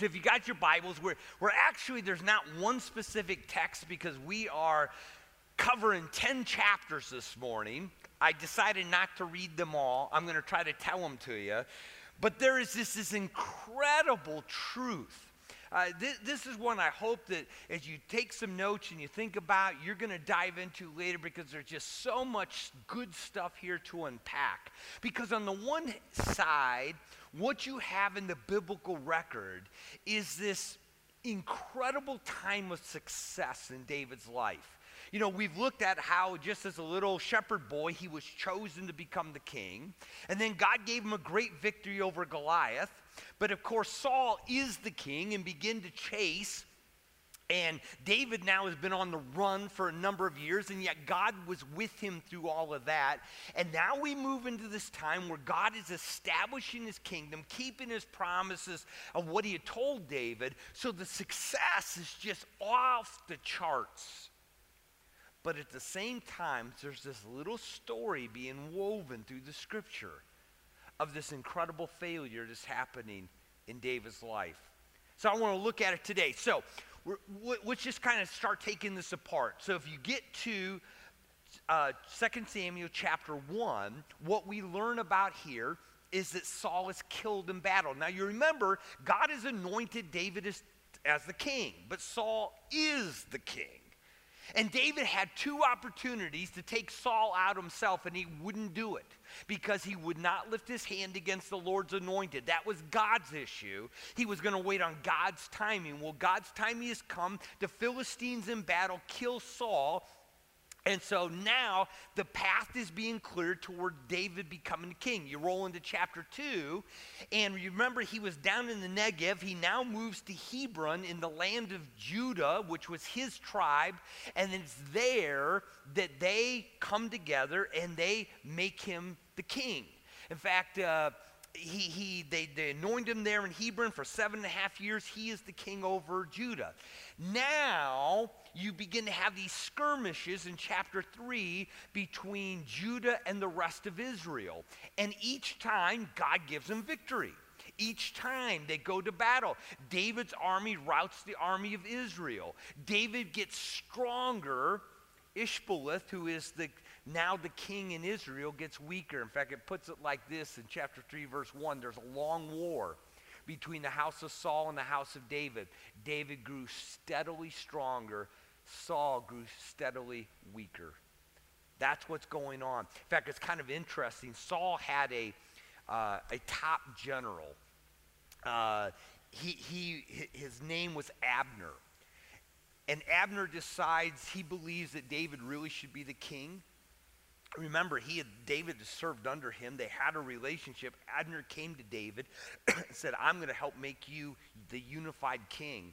So if you got your Bibles, we're, we're actually, there's not one specific text because we are covering 10 chapters this morning. I decided not to read them all. I'm going to try to tell them to you. But there is this, this incredible truth. Uh, this, this is one I hope that as you take some notes and you think about, you're going to dive into later because there's just so much good stuff here to unpack. Because on the one side, what you have in the biblical record is this incredible time of success in David's life. You know, we've looked at how just as a little shepherd boy, he was chosen to become the king. And then God gave him a great victory over Goliath. But of course, Saul is the king and begin to chase and David now has been on the run for a number of years, and yet God was with him through all of that. And now we move into this time where God is establishing his kingdom, keeping his promises of what he had told David. So the success is just off the charts. But at the same time, there's this little story being woven through the scripture of this incredible failure that's happening in David's life. So I want to look at it today. So let's just kind of start taking this apart. So if you get to uh, 2 Samuel chapter 1, what we learn about here is that Saul is killed in battle. Now you remember, God has anointed David as, as the king, but Saul is the king. And David had two opportunities to take Saul out himself, and he wouldn't do it because he would not lift his hand against the Lord's anointed. That was God's issue. He was going to wait on God's timing. Well, God's timing has come. The Philistines in battle kill Saul, and so now the path is being cleared toward David becoming king. You roll into chapter 2, and remember, he was down in the Negev. He now moves to Hebron in the land of Judah, which was his tribe. And it's there that they come together and they make him the king. In fact, uh, he, he, they, they anoint him there in Hebron for seven and a half years. He is the king over Judah. Now, you begin to have these skirmishes in chapter 3 between Judah and the rest of Israel. And each time, God gives them victory. Each time they go to battle, David's army routs the army of Israel. David gets stronger. Ishbosheth, who is the, now the king in Israel, gets weaker. In fact, it puts it like this in chapter 3, verse 1 there's a long war between the house of Saul and the house of David. David grew steadily stronger, Saul grew steadily weaker. That's what's going on. In fact, it's kind of interesting. Saul had a, uh, a top general. Uh, he, he, his name was Abner. And Abner decides he believes that David really should be the king. Remember, he had David served under him. They had a relationship. Abner came to David and said, I'm going to help make you the unified king.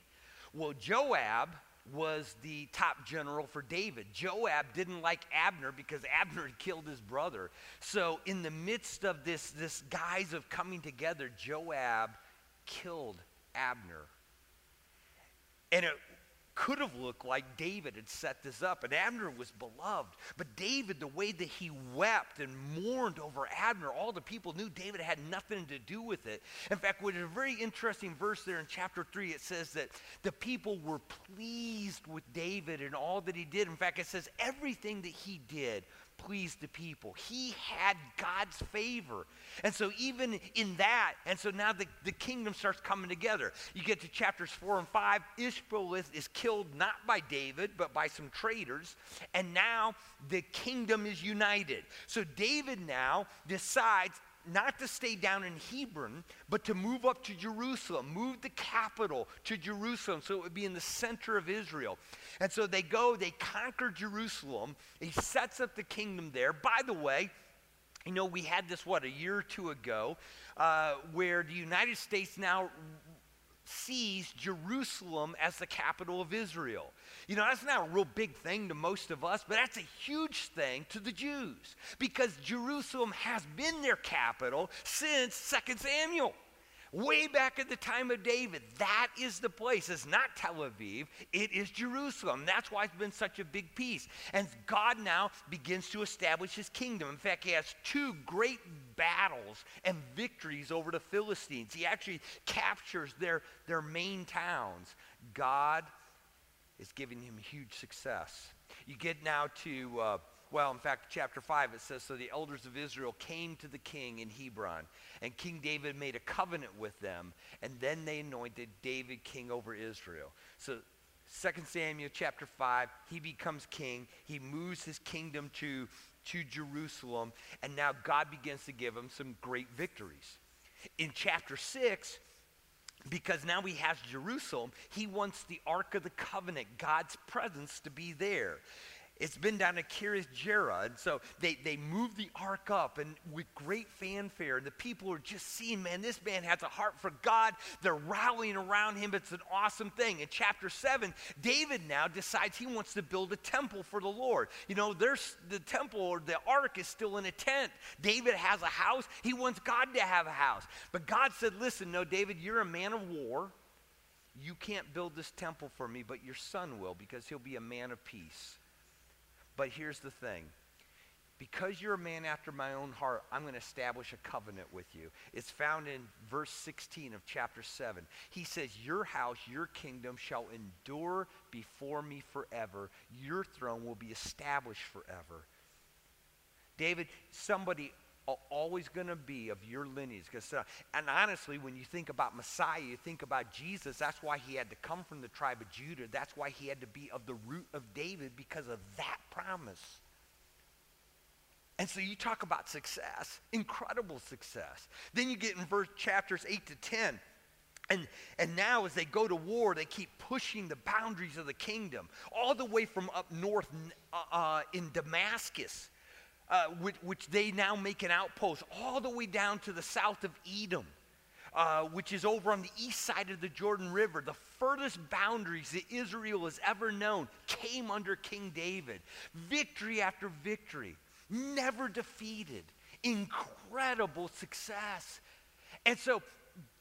Well, Joab was the top general for David. Joab didn't like Abner because Abner had killed his brother. So, in the midst of this, this guise of coming together, Joab killed Abner. And it could have looked like David had set this up, and Abner was beloved. But David, the way that he wept and mourned over Abner, all the people knew David had nothing to do with it. In fact, with a very interesting verse there in chapter 3, it says that the people were pleased with David and all that he did. In fact, it says everything that he did please the people. He had God's favor. And so, even in that, and so now the, the kingdom starts coming together. You get to chapters four and five. Ishbosheth is killed not by David, but by some traitors. And now the kingdom is united. So, David now decides not to stay down in Hebron, but to move up to Jerusalem, move the capital to Jerusalem so it would be in the center of Israel. And so they go, they conquer Jerusalem. He sets up the kingdom there. By the way, you know, we had this, what, a year or two ago, uh, where the United States now sees Jerusalem as the capital of Israel. You know, that's not a real big thing to most of us, but that's a huge thing to the Jews because Jerusalem has been their capital since 2 Samuel. Way back at the time of David, that is the place. It's not Tel Aviv, it is Jerusalem. That's why it's been such a big piece. And God now begins to establish his kingdom. In fact, he has two great battles and victories over the Philistines. He actually captures their, their main towns. God is giving him huge success. You get now to. Uh, well, in fact, chapter 5, it says So the elders of Israel came to the king in Hebron, and King David made a covenant with them, and then they anointed David king over Israel. So 2 Samuel chapter 5, he becomes king. He moves his kingdom to, to Jerusalem, and now God begins to give him some great victories. In chapter 6, because now he has Jerusalem, he wants the Ark of the Covenant, God's presence, to be there. It's been down to Kirjath Jearim. And so they, they move the ark up and with great fanfare. And the people are just seeing, man, this man has a heart for God. They're rallying around him. It's an awesome thing. In chapter 7, David now decides he wants to build a temple for the Lord. You know, there's the temple or the ark is still in a tent. David has a house. He wants God to have a house. But God said, listen, no, David, you're a man of war. You can't build this temple for me, but your son will because he'll be a man of peace. But here's the thing because you're a man after my own heart, I'm going to establish a covenant with you. It's found in verse 16 of chapter 7. He says, Your house, your kingdom shall endure before me forever. Your throne will be established forever. David, somebody always going to be of your lineage. Uh, and honestly, when you think about Messiah, you think about Jesus. That's why he had to come from the tribe of Judah. That's why he had to be of the root of David because of that promise. And so you talk about success, incredible success. Then you get in verse chapters 8 to 10. And, and now, as they go to war, they keep pushing the boundaries of the kingdom, all the way from up north uh, uh, in Damascus uh, which, which, they now make an outpost all the way down to the south of Edom, uh, which is over on the east side of the Jordan River. The furthest boundaries that Israel has ever known came under King David. Victory after victory, never defeated, incredible success. And so,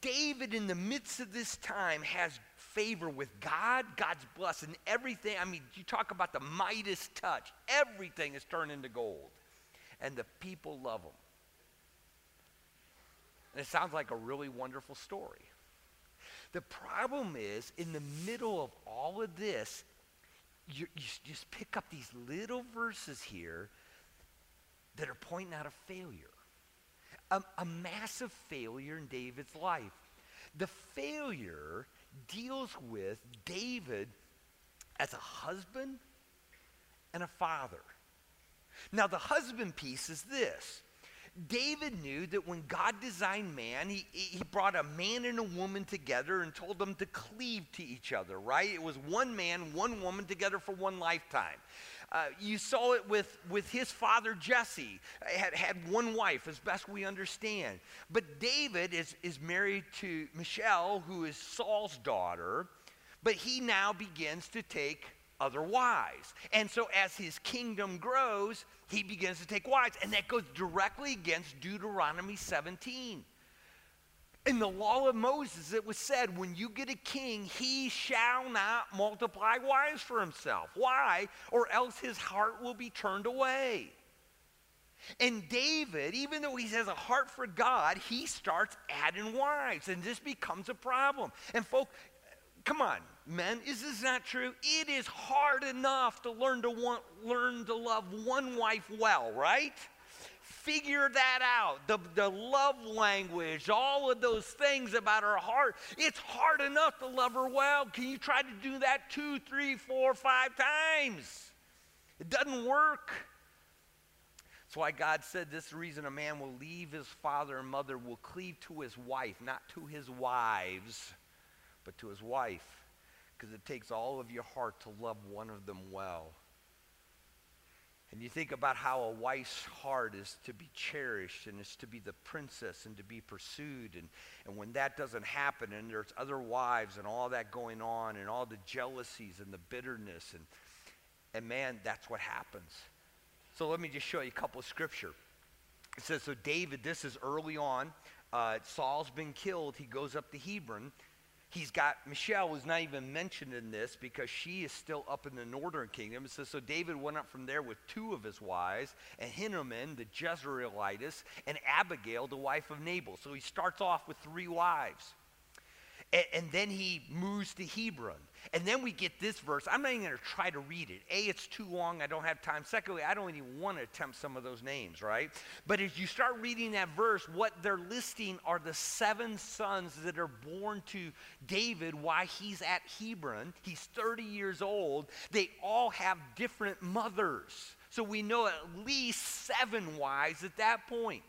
David, in the midst of this time, has favor with God, God's blessing, everything. I mean, you talk about the Midas touch, everything is turned into gold and the people love him. And it sounds like a really wonderful story. The problem is, in the middle of all of this, you, you just pick up these little verses here that are pointing out a failure, a, a massive failure in David's life. The failure deals with David as a husband and a father. Now, the husband piece is this. David knew that when God designed man, he, he brought a man and a woman together and told them to cleave to each other, right? It was one man, one woman together for one lifetime. Uh, you saw it with, with his father Jesse, had, had one wife, as best we understand. But David is, is married to Michal, who is Saul's daughter, but he now begins to take other wives. And so as his kingdom grows, he begins to take wives. And that goes directly against Deuteronomy 17. In the law of Moses, it was said, when you get a king, he shall not multiply wives for himself. Why? Or else his heart will be turned away. And David, even though he has a heart for God, he starts adding wives, and this becomes a problem. And, folks, come on, men, is this not true? It is hard enough to learn to want, learn to love one wife well, right? Figure that out. The, the love language, all of those things about her heart. It's hard enough to love her well. Can you try to do that two, three, four, five times? It doesn't work. That's why God said this reason a man will leave his father and mother, will cleave to his wife, not to his wives, but to his wife because it takes all of your heart to love one of them well. And you think about how a wife's heart is to be cherished and is to be the princess and to be pursued. And, and when that doesn't happen and there's other wives and all that going on and all the jealousies and the bitterness, and, and man, that's what happens. So let me just show you a couple of scripture. It says, so David, this is early on. Uh, Saul's been killed. He goes up to Hebron. He's got Michal was not even mentioned in this because she is still up in the northern kingdom. So David went up from there with two of his wives, and Ahinoam the Jezreelitess, and Abigail, the wife of Nabal. So he starts off with three wives. And, then he moves to Hebron. And then we get this verse. I'm not even going to try to read it. A, it's too long. I don't have time. Secondly, I don't even want to attempt some of those names, right? But as you start reading that verse, what they're listing are the seven sons that are born to David while he's at Hebron. He's 30 years old. They all have different mothers. So we know at least seven wives at that point.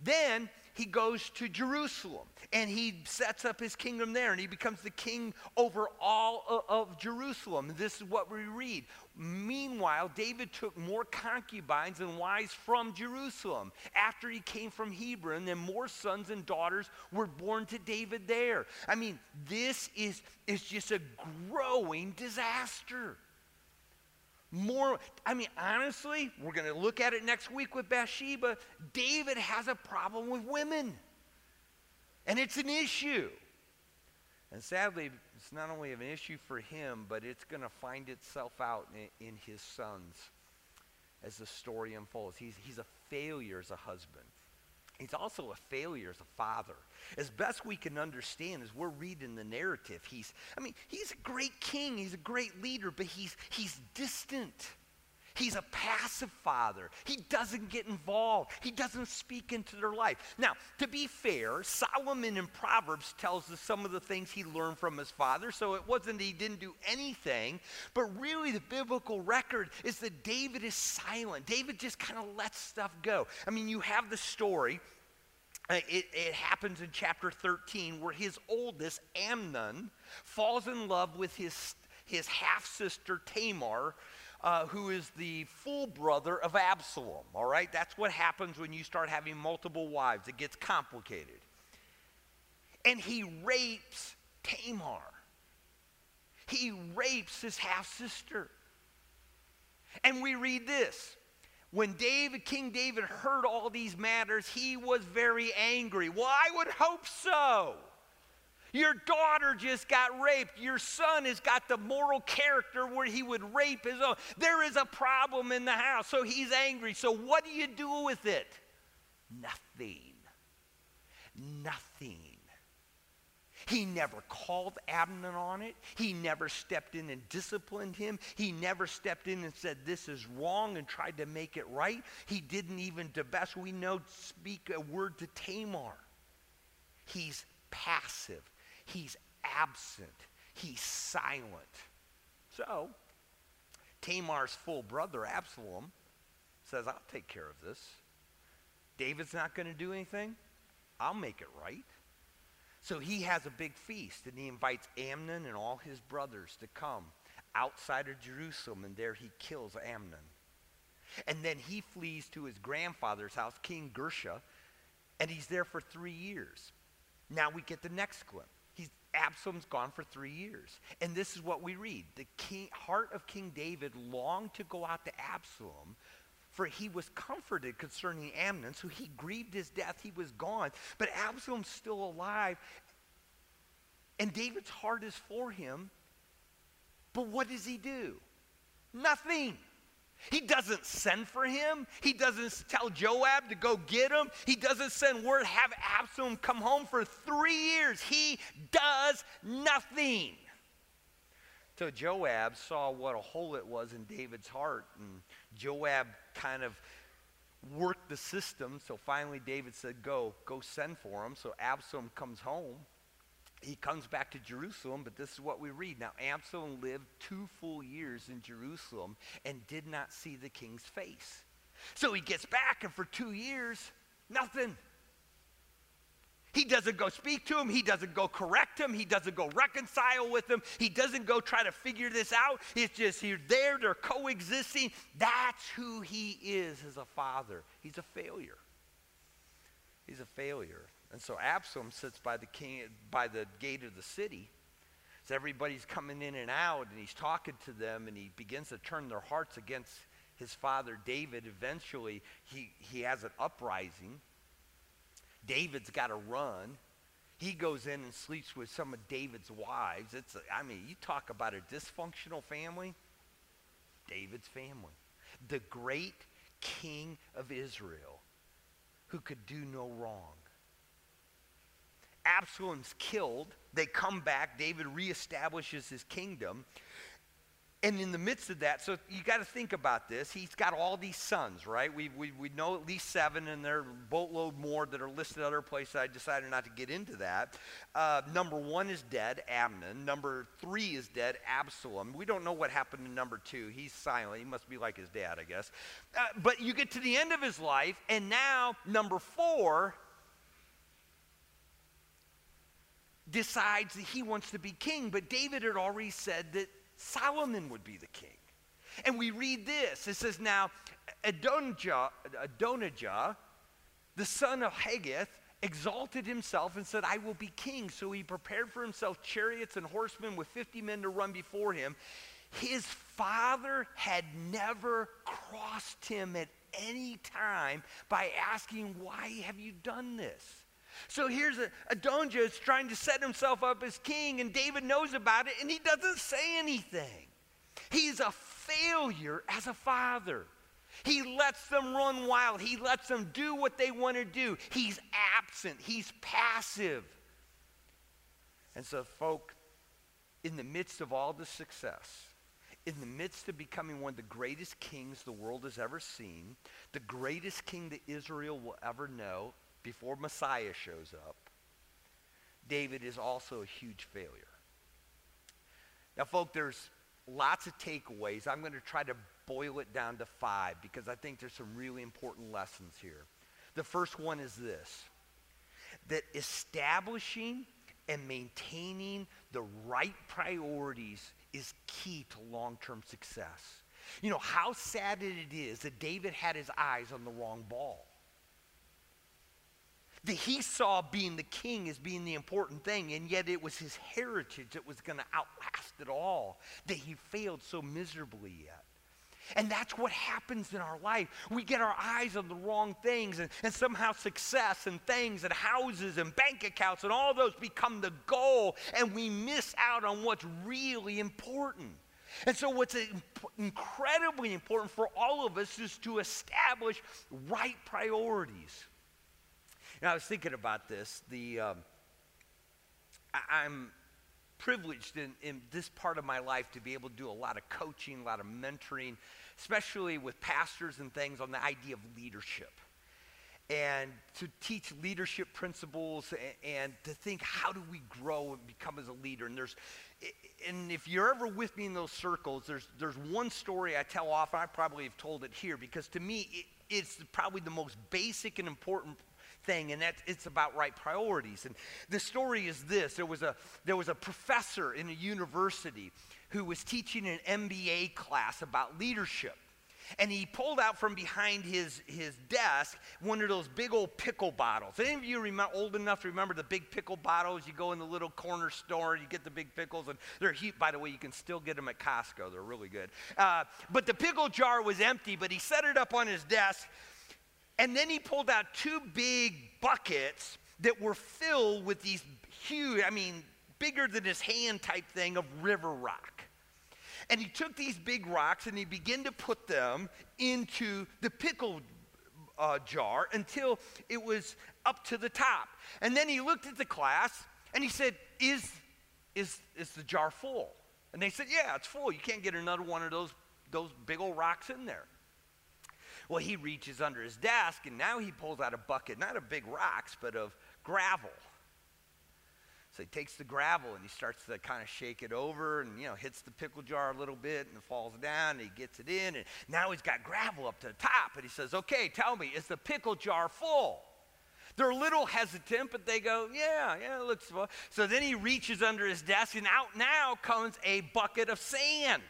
Then he goes to Jerusalem and he sets up his kingdom there and he becomes the king over all of, Jerusalem. This is what we read. Meanwhile, David took more concubines and wives from Jerusalem. After he came from Hebron, and more sons and daughters were born to David there. I mean, this is, is just a growing disaster more. I mean, honestly, we're going to look at it next week with Bathsheba. David has a problem with women, and it's an issue. And sadly, it's not only an issue for him, but it's going to find itself out in, in his sons as the story unfolds. He's, he's a failure as a husband. He's also a failure as a father. As best we can understand as we're reading the narrative, he's, I mean, he's a great king, he's a great leader, but he's, he's distant. He's a passive father. He doesn't get involved. He doesn't speak into their life. Now, to be fair, Solomon in Proverbs tells us some of the things he learned from his father, so it wasn't he didn't do anything, but really the biblical record is that David is silent. David just kind of lets stuff go. I mean, you have the story. Uh, it, it, happens in chapter 13 where his oldest, Amnon, falls in love with his, his half sister, Tamar, uh, who is the full brother of Absalom. All right? That's what happens when you start having multiple wives, it gets complicated. And he rapes Tamar, he rapes his half sister. And we read this. When David, King David heard all these matters, he was very angry. Well, I would hope so. Your daughter just got raped. Your son has got the moral character where he would rape his own. There is a problem in the house. So he's angry. So what do you do with it? Nothing. Nothing. He never called Abner on it. He never stepped in and disciplined him. He never stepped in and said, This is wrong and tried to make it right. He didn't even, to best we know, speak a word to Tamar. He's passive. He's absent. He's silent. So, Tamar's full brother, Absalom, says, I'll take care of this. David's not going to do anything. I'll make it right. So he has a big feast and he invites Amnon and all his brothers to come outside of Jerusalem, and there he kills Amnon. And then he flees to his grandfather's house, King Geshur, and he's there for three years. Now we get the next glimpse. Absalom's gone for three years. And this is what we read. The king, heart of King David longed to go out to Absalom, for he was comforted concerning Amnon. So he grieved his death. He was gone. But Absalom's still alive. And David's heart is for him. But what does he do? Nothing. He doesn't send for him. He doesn't tell Joab to go get him. He doesn't send word, have Absalom come home for three years. He does nothing. So Joab saw what a hole it was in David's heart, and Joab kind of worked the system. So finally, David said, Go, go send for him. So Absalom comes home he comes back to Jerusalem, but this is what we read. Now, Absalom lived two full years in Jerusalem and did not see the king's face. So he gets back, and for two years, nothing. He doesn't go speak to him. He doesn't go correct him. He doesn't go reconcile with him. He doesn't go try to figure this out. It's just he's there, they're coexisting. That's who he is as a father. He's a failure. He's a failure. And so Absalom sits by the king by the gate of the city. So everybody's coming in and out, and he's talking to them, and he begins to turn their hearts against his father David. Eventually, he, he has an uprising. David's got to run. He goes in and sleeps with some of David's wives. It's, I mean, you talk about a dysfunctional family. David's family. The great king of Israel who could do no wrong. Absalom's killed. They come back. David reestablishes his kingdom. And in the midst of that, so you got to think about this. He's got all these sons, right? We, we, we know at least seven, and there are boatload more that are listed other places. I decided not to get into that. Uh, number one is dead, Amnon. Number three is dead, Absalom. We don't know what happened to number two. He's silent. He must be like his dad, I guess. Uh, but you get to the end of his life, and now number four decides that he wants to be king. But David had already said that Solomon would be the king. And we read this. It says, Now Adonijah, Adonijah the son of Haggith, exalted himself and said, I will be king. So he prepared for himself chariots and horsemen with 50 men to run before him. His father had never crossed him at any time by asking, Why have you done this? So here's a, Adonijah is trying to set himself up as king, and David knows about it, and he doesn't say anything. He's a failure as a father. He lets them run wild. He lets them do what they want to do. He's absent. He's passive. And so, folk, in the midst of all the success, in the midst of becoming one of the greatest kings the world has ever seen, the greatest king that Israel will ever know, before Messiah shows up, David is also a huge failure. Now, folk, there's lots of takeaways. I'm going to try to boil it down to five because I think there's some really important lessons here. The first one is this that establishing and maintaining the right priorities is key to long term success. You know, how sad it is that David had his eyes on the wrong ball that he saw being the king as being the important thing, and yet it was his heritage that was going to outlast it all, that he failed so miserably yet. And that's what happens in our life. We get our eyes on the wrong things, and, and somehow success and things and houses and bank accounts and all those become the goal, and we miss out on what's really important. And so, what's incredibly important for all of us is to establish right priorities. Know, I was thinking about this. The um, I, am privileged in, in this part of my life to be able to do a lot of coaching, a lot of mentoring, especially with pastors and things on the idea of leadership and to teach leadership principles and, and, to think how do we grow and become as a leader and there's and if you're ever with me in those circles there's there's one story i tell often i probably have told it here because to me it, it's probably the most basic and important thing, and that it's about right priorities. And the story is this: there was a there was a professor in a university who was teaching an MBA class about leadership. And he pulled out from behind his, his desk one of those big old pickle bottles. Any of you remember, old enough to remember the big pickle bottles? You go in the little corner store, you get the big pickles, and they're huge. By the way, you can still get them at Costco. They're really good. Uh, but the pickle jar was empty, but he set it up on his desk and then he pulled out two big buckets that were filled with these huge, I mean, bigger than his hand type thing of river rock. And he took these big rocks and he began to put them into the pickle uh, jar until it was up to the top. And then he looked at the class and he said, Is, is, is the jar full? And they said, Yeah, it's full. You can't get another one of those, those big old rocks in there. Well, he reaches under his desk and now he pulls out a bucket, not of big rocks, but of gravel. So he takes the gravel and he starts to kind of shake it over and, you know, hits the pickle jar a little bit and it falls down and he gets it in. And now he's got gravel up to the top. And he says, okay, tell me, is the pickle jar full? They're a little hesitant, but they go, yeah, yeah, it looks full. So then he reaches under his desk and out now comes a bucket of sand.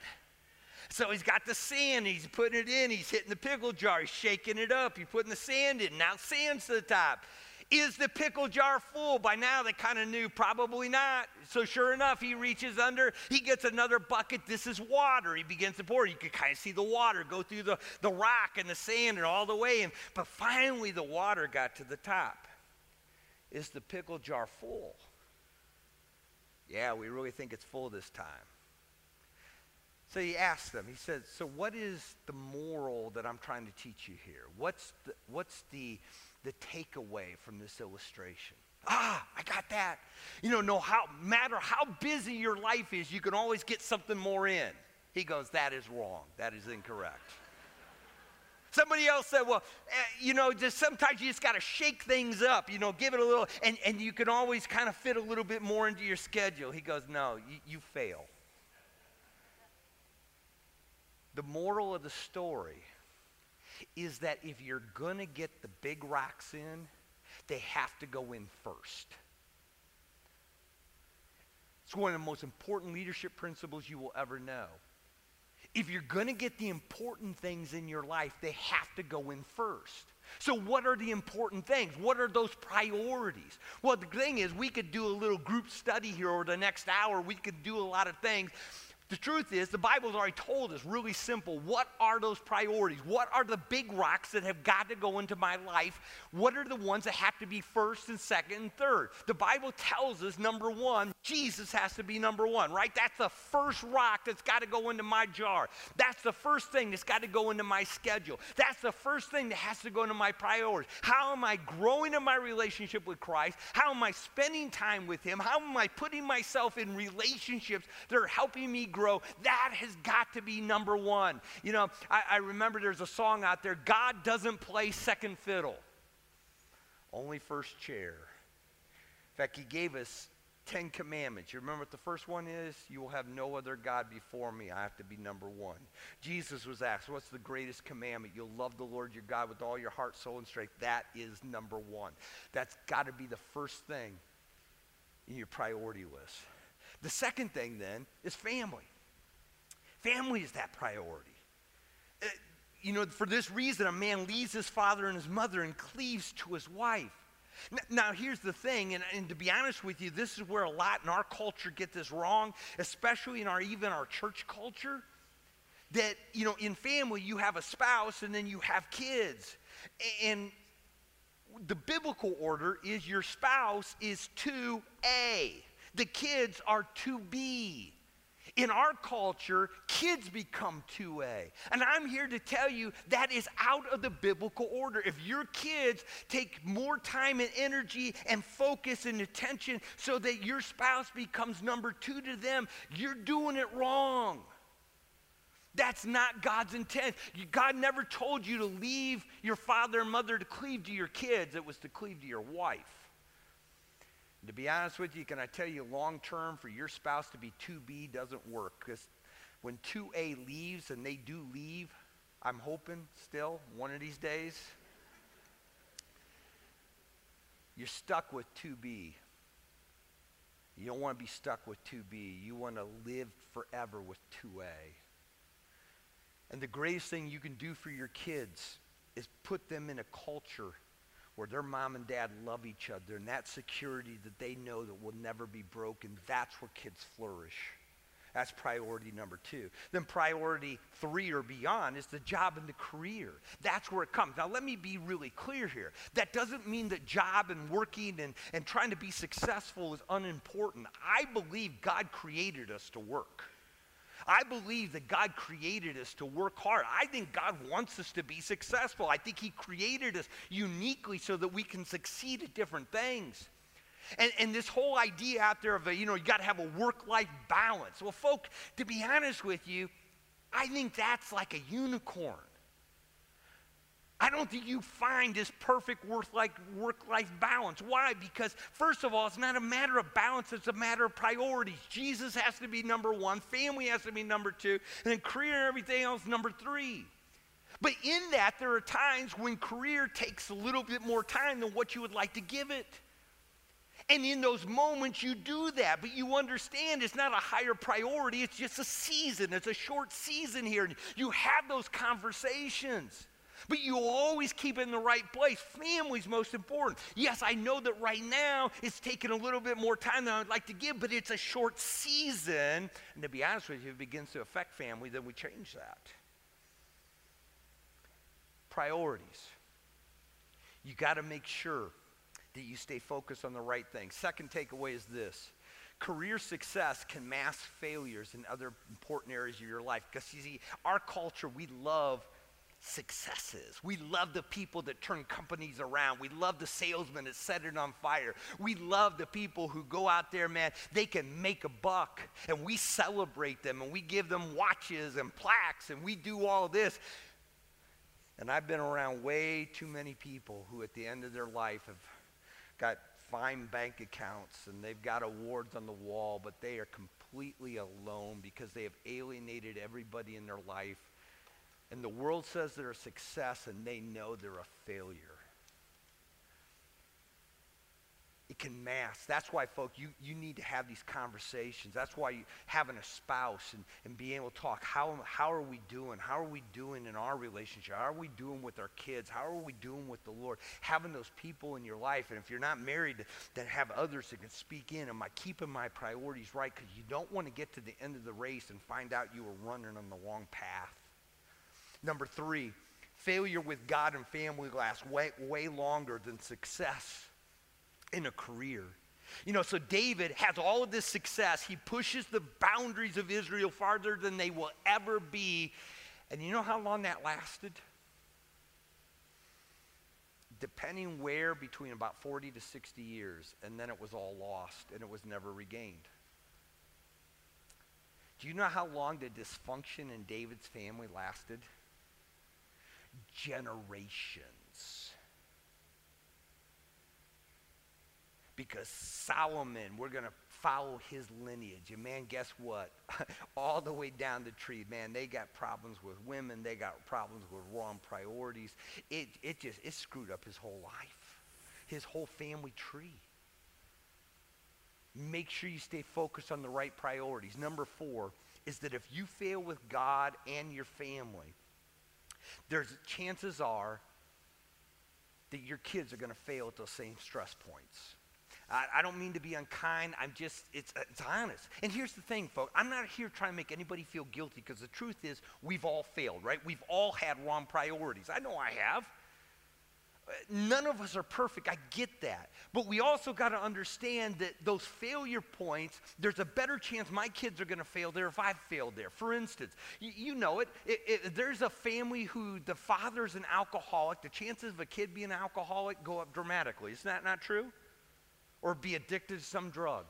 So he's got the sand, he's putting it in, he's hitting the pickle jar, he's shaking it up, he's putting the sand in. Now sand's to the top. Is the pickle jar full? By now they kind of knew, probably not. So sure enough, he reaches under, he gets another bucket. This is water. He begins to pour. You can kind of see the water go through the, the rock and the sand and all the way. And, but finally the water got to the top. is the pickle jar full? Yeah, we really think it's full this time. So he asks them, he says, So what is the moral that I'm trying to teach you here? What's the, what's the, the takeaway from this illustration? Ah, I got that. You know, no how matter how busy your life is, you can always get something more in. He goes, That is wrong. That is incorrect. Somebody else said, well, uh, you know, just sometimes you just got to shake things up, you know, give it a little, and, and you can always kind of fit a little bit more into your schedule. He goes, no, you, you fail. The moral of the story is that if you're going to get the big rocks in, they have to go in first. It's one of the most important leadership principles you will ever know. If you're going to get the important things in your life, they have to go in first. So, what are the important things? What are those priorities? Well, the thing is, we could do a little group study here over the next hour. We could do a lot of things. The truth is, the Bible's already told us really simple. What are those priorities? What are the big rocks that have got to go into my life? What are the ones that have to be first and second and third? The Bible tells us number one, Jesus has to be number one, right? That's the first rock that's got to go into my jar. That's the first thing that's got to go into my schedule. That's the first thing that has to go into my priorities. How am I growing in my relationship with Christ? How am I spending time with Him? How am I putting myself in relationships that are helping me grow? Grow, that has got to be number one. You know, I, I remember there's a song out there God doesn't play second fiddle, only first chair. In fact, He gave us Ten Commandments. You remember what the first one is? You will have no other God before me. I have to be number one. Jesus was asked, What's the greatest commandment? You'll love the Lord your God with all your heart, soul, and strength. That is number one. That's got to be the first thing in your priority list. The second thing then is family. Family is that priority. Uh, you know, for this reason, a man leaves his father and his mother and cleaves to his wife. Now, now here's the thing, and, and, to be honest with you, this is where a lot in our culture get this wrong, especially in our even our church culture. That you know, in family, you have a spouse and then you have kids, and the biblical order is your spouse is 2A, the kids are 2B. In our culture, kids become 2A. And I'm here to tell you that is out of the biblical order. If your kids take more time and energy and focus and attention so that your spouse becomes number two to them, you're doing it wrong. That's not God's intent. God never told you to leave your father and mother to cleave to your kids, it was to cleave to your wife. And to be honest with you, can I tell you long term for your spouse to be 2B doesn't work because when 2A leaves, and they do leave, I'm hoping still one of these days, you're stuck with 2B. You don't want to be stuck with 2B. You want to live forever with 2A. And the greatest thing you can do for your kids is put them in a culture where their mom and dad love each other and that security that they know that will never be broken, that's where kids flourish. That's priority number two. Then priority three or beyond is the job and the career. That's where it comes. Now, let me be really clear here. That doesn't mean that job and working and, and trying to be successful is unimportant. I believe God created us to work. I believe that God created us to work hard. I think God wants us to be successful. I think He created us uniquely so that we can succeed at different things. And, and this whole idea out there of, a, you know, you got to have a work life balance. Well, folk, to be honest with you, I think that's like a unicorn. I don't think you find this perfect work-life balance. Why? Because first of all, it's not a matter of balance, it's a matter of priorities. Jesus has to be number one, family has to be number two, and then career and everything else number three. But in that, there are times when career takes a little bit more time than what you would like to give it. And in those moments, you do that, but you understand it's not a higher priority, it's just a season. It's a short season here. You have those conversations. But you always keep it in the right place. Family's most important. Yes, I know that right now it's taking a little bit more time than I'd like to give, but it's a short season. And to be honest with you, if it begins to affect family, then we change that. Priorities. You got to make sure that you stay focused on the right thing. Second takeaway is this career success can mask failures in other important areas of your life. Because you see, our culture, we love successes. We love the people that turn companies around. We love the salesman that set it on fire. We love the people who go out there, man, they can make a buck. And we celebrate them and we give them watches and plaques and we do all this. And I've been around way too many people who, at the end of their life, have got fine bank accounts and they've got awards on the wall, but they are completely alone because they have alienated everybody in their life. And the world says they're a success and they know they're a failure. it can mask. That's why, folks, you, you need to have these conversations. That's why you, having a spouse and, and being able to talk, how, how are we doing? How are we doing in our relationship? How are we doing with our kids? How are we doing with the Lord? Having those people in your life. And if you're not married, then have others that can speak in. Am I keeping my priorities right? Because you don't want to get to the end of the race and find out you were running on the wrong path. Number three, failure with God and family lasts way, way longer than success in a career. You know, so David has all of this success. He pushes the boundaries of Israel farther than they will ever be. And you know how long that lasted? Depending where, between about 40 to 60 years. And then it was all lost and it was never regained. Do you know how long the dysfunction in David's family lasted? Generations. because Solomon, we're going to follow his lineage. And man, guess what? All the way down the tree, man, they got problems with women. They got problems with wrong priorities. It, it just, it screwed up his whole life, his whole family tree. Make sure you stay focused on the right priorities. Number four is that if you fail with God and your family, there's chances are that your kids are going to fail at those same stress points. I, I don't mean to be unkind. I'm just, it's, it's honest. And here's the thing, folks. I'm not here trying to make anybody feel guilty because the truth is we've all failed, right? We've all had wrong priorities. I know I have. None of us are perfect. I get that. But we also got to understand that those failure points, there's a better chance my kids are going to fail there if I've failed there. For instance, you, you know it, it, it, There's a family who the father's an alcoholic. The chances of a kid being an alcoholic go up dramatically. Isn't that not true? or be addicted to some drug.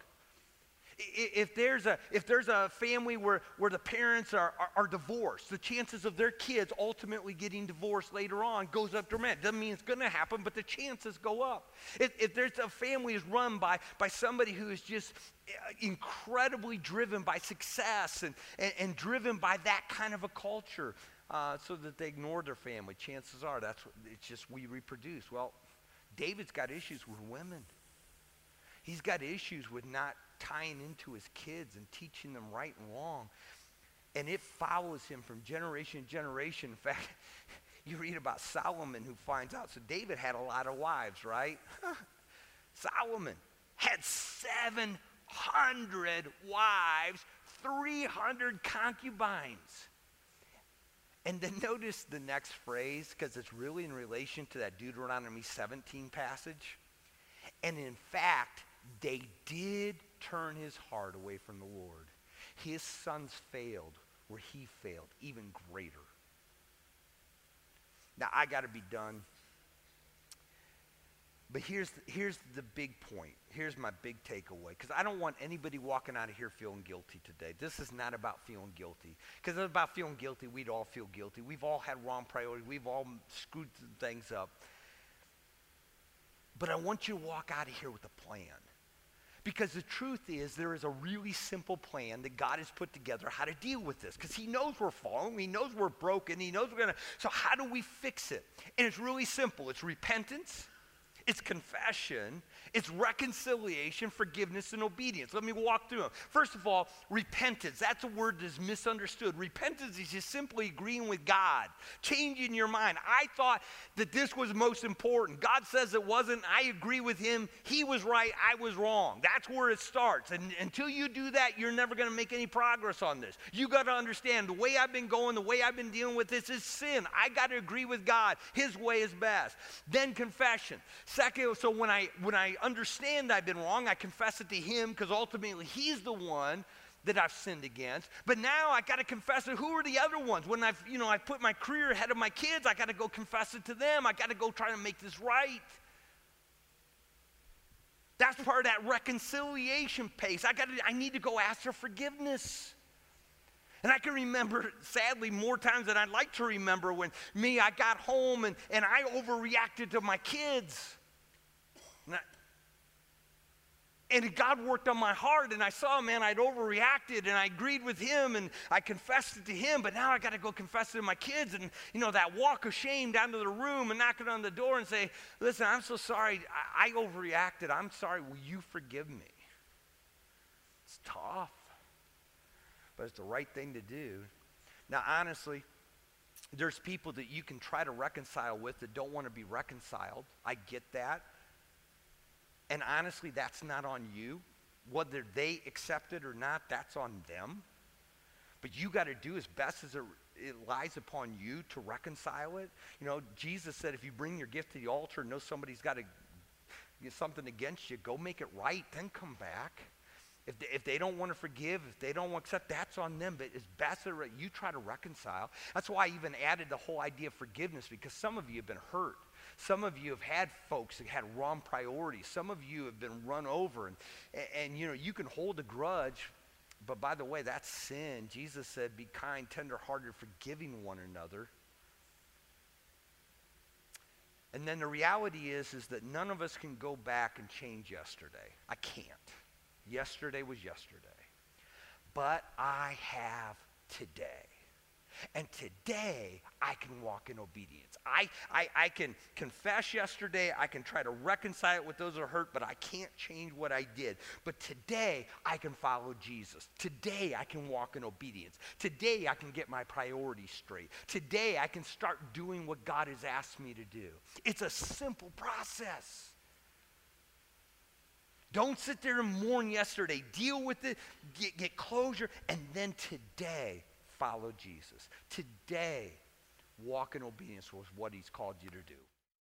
If there's a, if there's a family where, where the parents are, are, are divorced, the chances of their kids ultimately getting divorced later on goes up dramatically. Doesn't mean it's going to happen, but the chances go up. If, if there's a family is run by, by somebody who is just uh, incredibly driven by success and, and, and driven by that kind of a culture, uh, so that they ignore their family, chances are that's what, it's just we reproduce. Well, David's got issues with women. He's got issues with not tying into his kids and teaching them right and wrong. And it follows him from generation to generation. In fact, you read about Solomon who finds out. So David had a lot of wives, right? Solomon had 700 wives, 300 concubines. And then notice the next phrase, because it's really in relation to that Deuteronomy 17 passage. And in fact, they did turn his heart away from the Lord. His sons failed where he failed, even greater. Now, I got to be done. But here's, here's the big point. Here's my big takeaway. Because I don't want anybody walking out of here feeling guilty today. This is not about feeling guilty. Because it's about feeling guilty. We'd all feel guilty. We've all had wrong priorities. We've all screwed things up. But I want you to walk out of here with a plan. Because the truth is, there is a really simple plan that God has put together how to deal with this. Because He knows we're fallen, He knows we're broken, He knows we're to. So, how do we fix it? And it's really simple it's repentance, it's confession, it's reconciliation, forgiveness, and obedience. Let me walk through them. First of all, repentance. That's a word that is misunderstood. Repentance is just simply agreeing with God, changing your mind. I thought that this was most important. God says it wasn't. I agree with Him. He was right. I was wrong. That's where it starts. And until you do that, you're never going to make any progress on this. You got to understand the way I've been going, the way I've been dealing with this is sin. I got to agree with God. His way is best. Then confession. Second, so when I when I understand I've been wrong, I confess it to him because ultimately he's the one that I've sinned against. But now I got to confess it. Who are the other ones? When I've, you know, I put my career ahead of my kids, I got to go confess it to them. I got to go try to make this right. That's part of that reconciliation pace. I got to, I need to go ask for forgiveness. And I can remember, sadly, more times than I'd like to remember when me, I got home and, and I overreacted to my kids. And, I, and God worked on my heart, and I saw, man, I'd overreacted, and I agreed with Him, and I confessed it to Him, but now I got to go confess it to my kids. And, you know, that walk of shame down to the room and knocking on the door and say, listen, I'm so sorry. I, I overreacted. I'm sorry. Will you forgive me? It's tough but it's the right thing to do. Now, honestly, there's people that you can try to reconcile with that don't want to be reconciled. I get that. And honestly, that's not on you. Whether they accept it or not, that's on them. But you got to do as best as it, it, lies upon you to reconcile it. You know, Jesus said if you bring your gift to the altar and know somebody's got a, something against you, go make it right, then come back. If they, if they don't want to forgive, if they don't accept, that's on them. But it's best that you try to reconcile. That's why I even added the whole idea of forgiveness because some of you have been hurt. Some of you have had folks that had wrong priorities. Some of you have been run over. And, and, you know, you can hold a grudge, but by the way, that's sin. Jesus said, be kind, tenderhearted, forgiving one another. And then the reality is, is that none of us can go back and change yesterday. I can't. Yesterday was yesterday. But I have today. And today, I can walk in obedience. I, I, I can confess yesterday. I can try to reconcile it with those who hurt, but I can't change what I did. But today, I can follow Jesus. Today, I can walk in obedience. Today, I can get my priorities straight. Today, I can start doing what God has asked me to do. It's a simple process. Don't sit there and mourn yesterday. Deal with it, get, get closure, and then today follow Jesus. Today, walk in obedience with what he's called you to do.